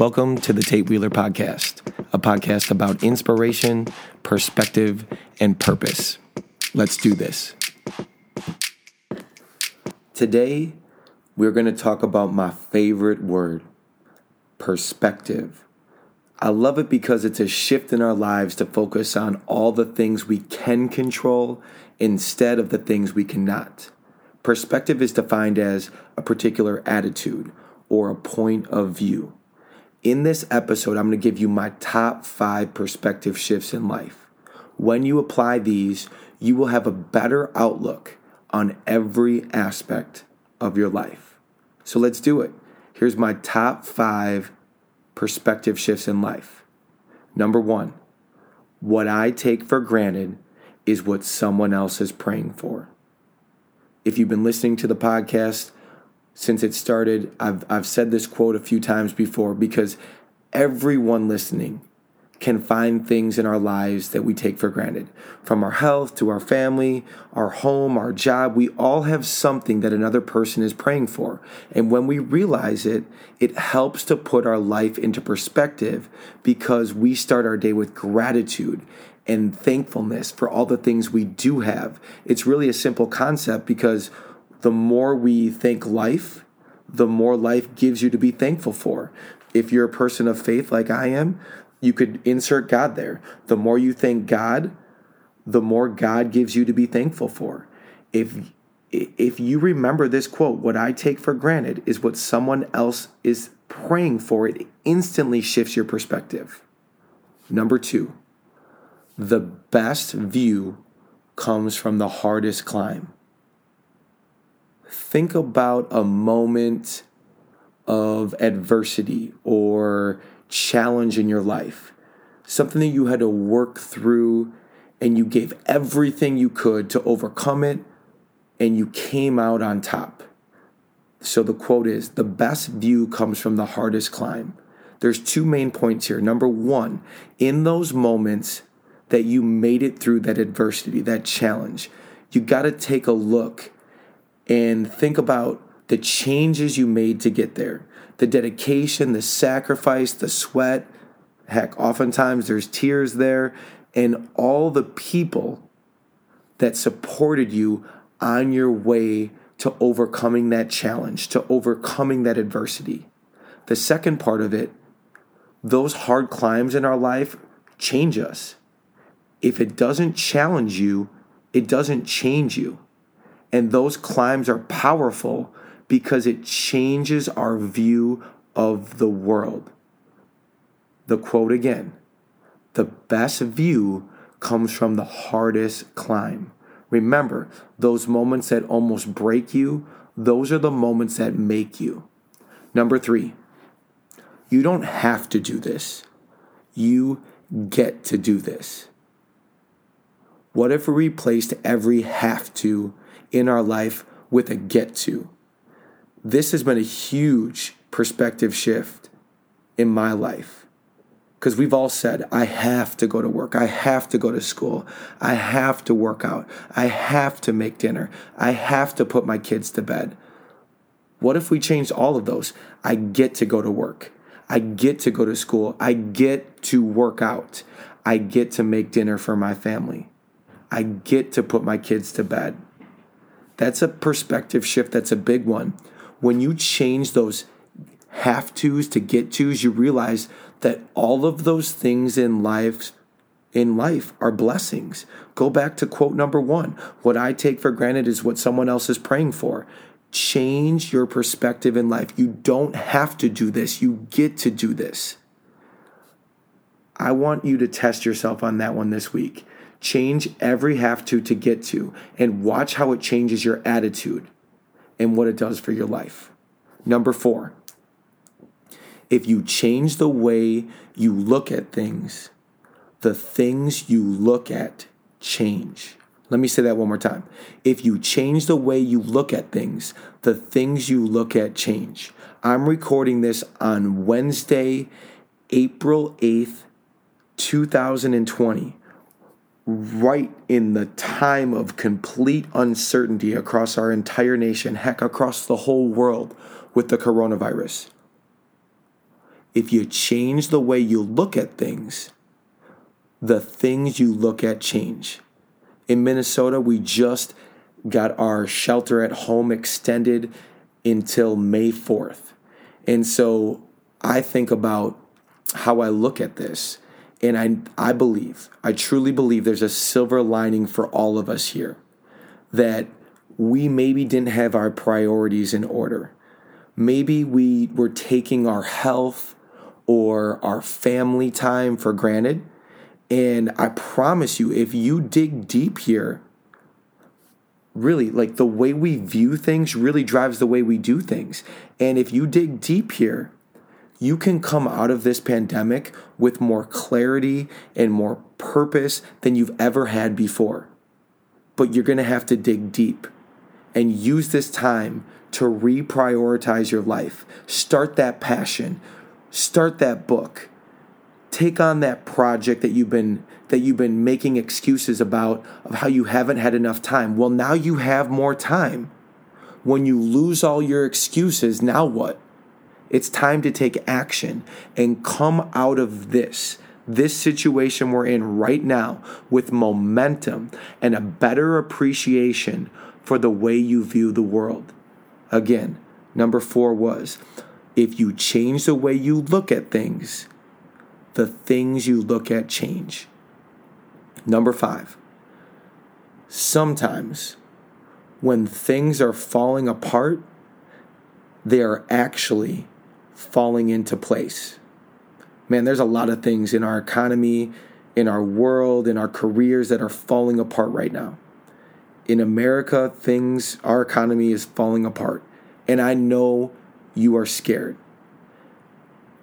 Welcome to the Tate Wheeler Podcast, a podcast about inspiration, perspective, and purpose. Let's do this. Today, we're going to talk about my favorite word perspective. I love it because it's a shift in our lives to focus on all the things we can control instead of the things we cannot. Perspective is defined as a particular attitude or a point of view. In this episode, I'm going to give you my top five perspective shifts in life. When you apply these, you will have a better outlook on every aspect of your life. So let's do it. Here's my top five perspective shifts in life. Number one, what I take for granted is what someone else is praying for. If you've been listening to the podcast, since it started. I've, I've said this quote a few times before because everyone listening can find things in our lives that we take for granted. From our health to our family, our home, our job, we all have something that another person is praying for. And when we realize it, it helps to put our life into perspective because we start our day with gratitude and thankfulness for all the things we do have. It's really a simple concept because the more we thank life, the more life gives you to be thankful for. If you're a person of faith like I am, you could insert God there. The more you thank God, the more God gives you to be thankful for. If if you remember this quote, what I take for granted is what someone else is praying for, it instantly shifts your perspective. Number 2. The best view comes from the hardest climb think about a moment of adversity or challenge in your life, something that you had to work through and you gave everything you could to overcome it and you came out on top. So the quote is the best view comes from the hardest climb. There's two main points here. Number one, in those moments that you made it through that adversity, that challenge, you got to take a look and think about the changes you made to get there the dedication, the sacrifice, the sweat. Heck, oftentimes there's tears there, and all the people that supported you on your way to overcoming that challenge, to overcoming that adversity. The second part of it, those hard climbs in our life change us. If it doesn't challenge you, it doesn't change you. And those climbs are powerful because it changes our view of the world. The quote again the best view comes from the hardest climb. Remember, those moments that almost break you, those are the moments that make you. Number three, you don't have to do this. You get to do this. What if we replaced every have to in our life with a get to. This has been a huge perspective shift in my life. Because we've all said, I have to go to work. I have to go to school. I have to work out. I have to make dinner. I have to put my kids to bed. What if we changed all of those? I get to go to work. I get to go to school. I get to work out. I get to make dinner for my family. I get to put my kids to bed. That's a perspective shift. That's a big one. When you change those have tos to get tos, you realize that all of those things in life in life are blessings. Go back to quote number 1. What I take for granted is what someone else is praying for. Change your perspective in life. You don't have to do this. You get to do this. I want you to test yourself on that one this week. Change every have to to get to and watch how it changes your attitude and what it does for your life. Number four, if you change the way you look at things, the things you look at change. Let me say that one more time. If you change the way you look at things, the things you look at change. I'm recording this on Wednesday, April 8th, 2020 right in the time of complete uncertainty across our entire nation, heck, across the whole world with the coronavirus. if you change the way you look at things, the things you look at change. In Minnesota, we just got our shelter at home extended until May 4th. And so I think about how I look at this. And I, I believe, I truly believe there's a silver lining for all of us here that we maybe didn't have our priorities in order. Maybe we were taking our health or our family time for granted. And I promise you, if you dig deep here, really, like the way we view things really drives the way we do things. And if you dig deep here, you can come out of this pandemic with more clarity and more purpose than you've ever had before. But you're going to have to dig deep and use this time to reprioritize your life. Start that passion. Start that book. Take on that project that you've been that you've been making excuses about of how you haven't had enough time. Well, now you have more time. When you lose all your excuses, now what? It's time to take action and come out of this, this situation we're in right now, with momentum and a better appreciation for the way you view the world. Again, number four was if you change the way you look at things, the things you look at change. Number five, sometimes when things are falling apart, they are actually falling into place. Man, there's a lot of things in our economy, in our world, in our careers that are falling apart right now. In America, things, our economy is falling apart. And I know you are scared.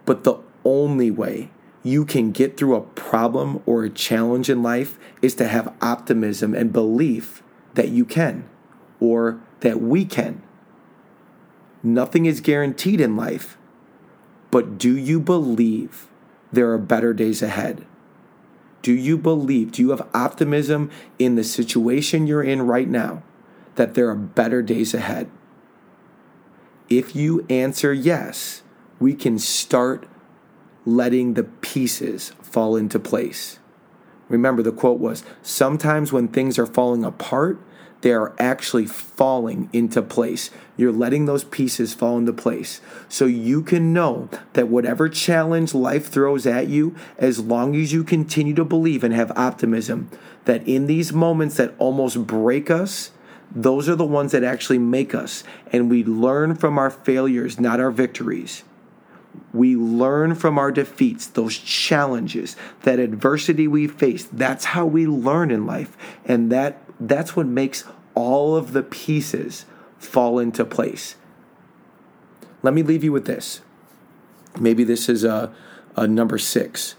But the only way you can get through a problem or a challenge in life is to have optimism and belief that you can or that we can. Nothing is guaranteed in life, but do you believe there are better days ahead? Do you believe, do you have optimism in the situation you're in right now that there are better days ahead? If you answer yes, we can start letting the pieces fall into place. Remember, the quote was Sometimes when things are falling apart, they are actually falling into place. You're letting those pieces fall into place. So you can know that whatever challenge life throws at you, as long as you continue to believe and have optimism, that in these moments that almost break us, those are the ones that actually make us. And we learn from our failures, not our victories. We learn from our defeats, those challenges, that adversity we face. That's how we learn in life. And that that's what makes all of the pieces fall into place. Let me leave you with this. Maybe this is a, a number six.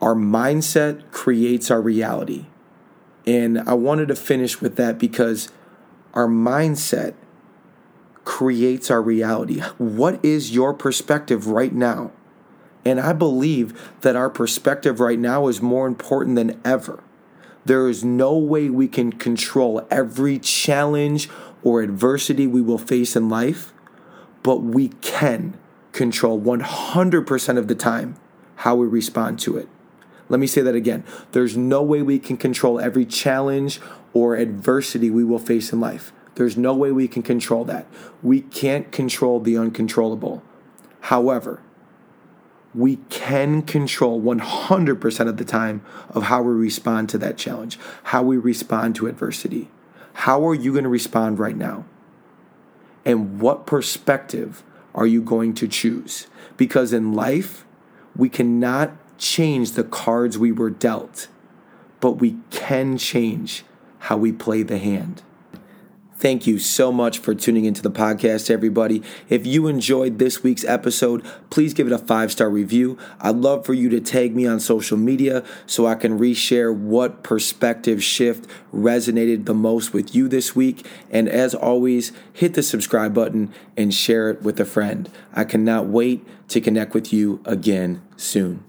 Our mindset creates our reality. And I wanted to finish with that because our mindset creates our reality. What is your perspective right now? And I believe that our perspective right now is more important than ever. There is no way we can control every challenge or adversity we will face in life, but we can control 100% of the time how we respond to it. Let me say that again. There's no way we can control every challenge or adversity we will face in life. There's no way we can control that. We can't control the uncontrollable. However, we can control 100% of the time of how we respond to that challenge, how we respond to adversity. How are you going to respond right now? And what perspective are you going to choose? Because in life, we cannot change the cards we were dealt, but we can change how we play the hand. Thank you so much for tuning into the podcast, everybody. If you enjoyed this week's episode, please give it a five star review. I'd love for you to tag me on social media so I can reshare what perspective shift resonated the most with you this week. And as always, hit the subscribe button and share it with a friend. I cannot wait to connect with you again soon.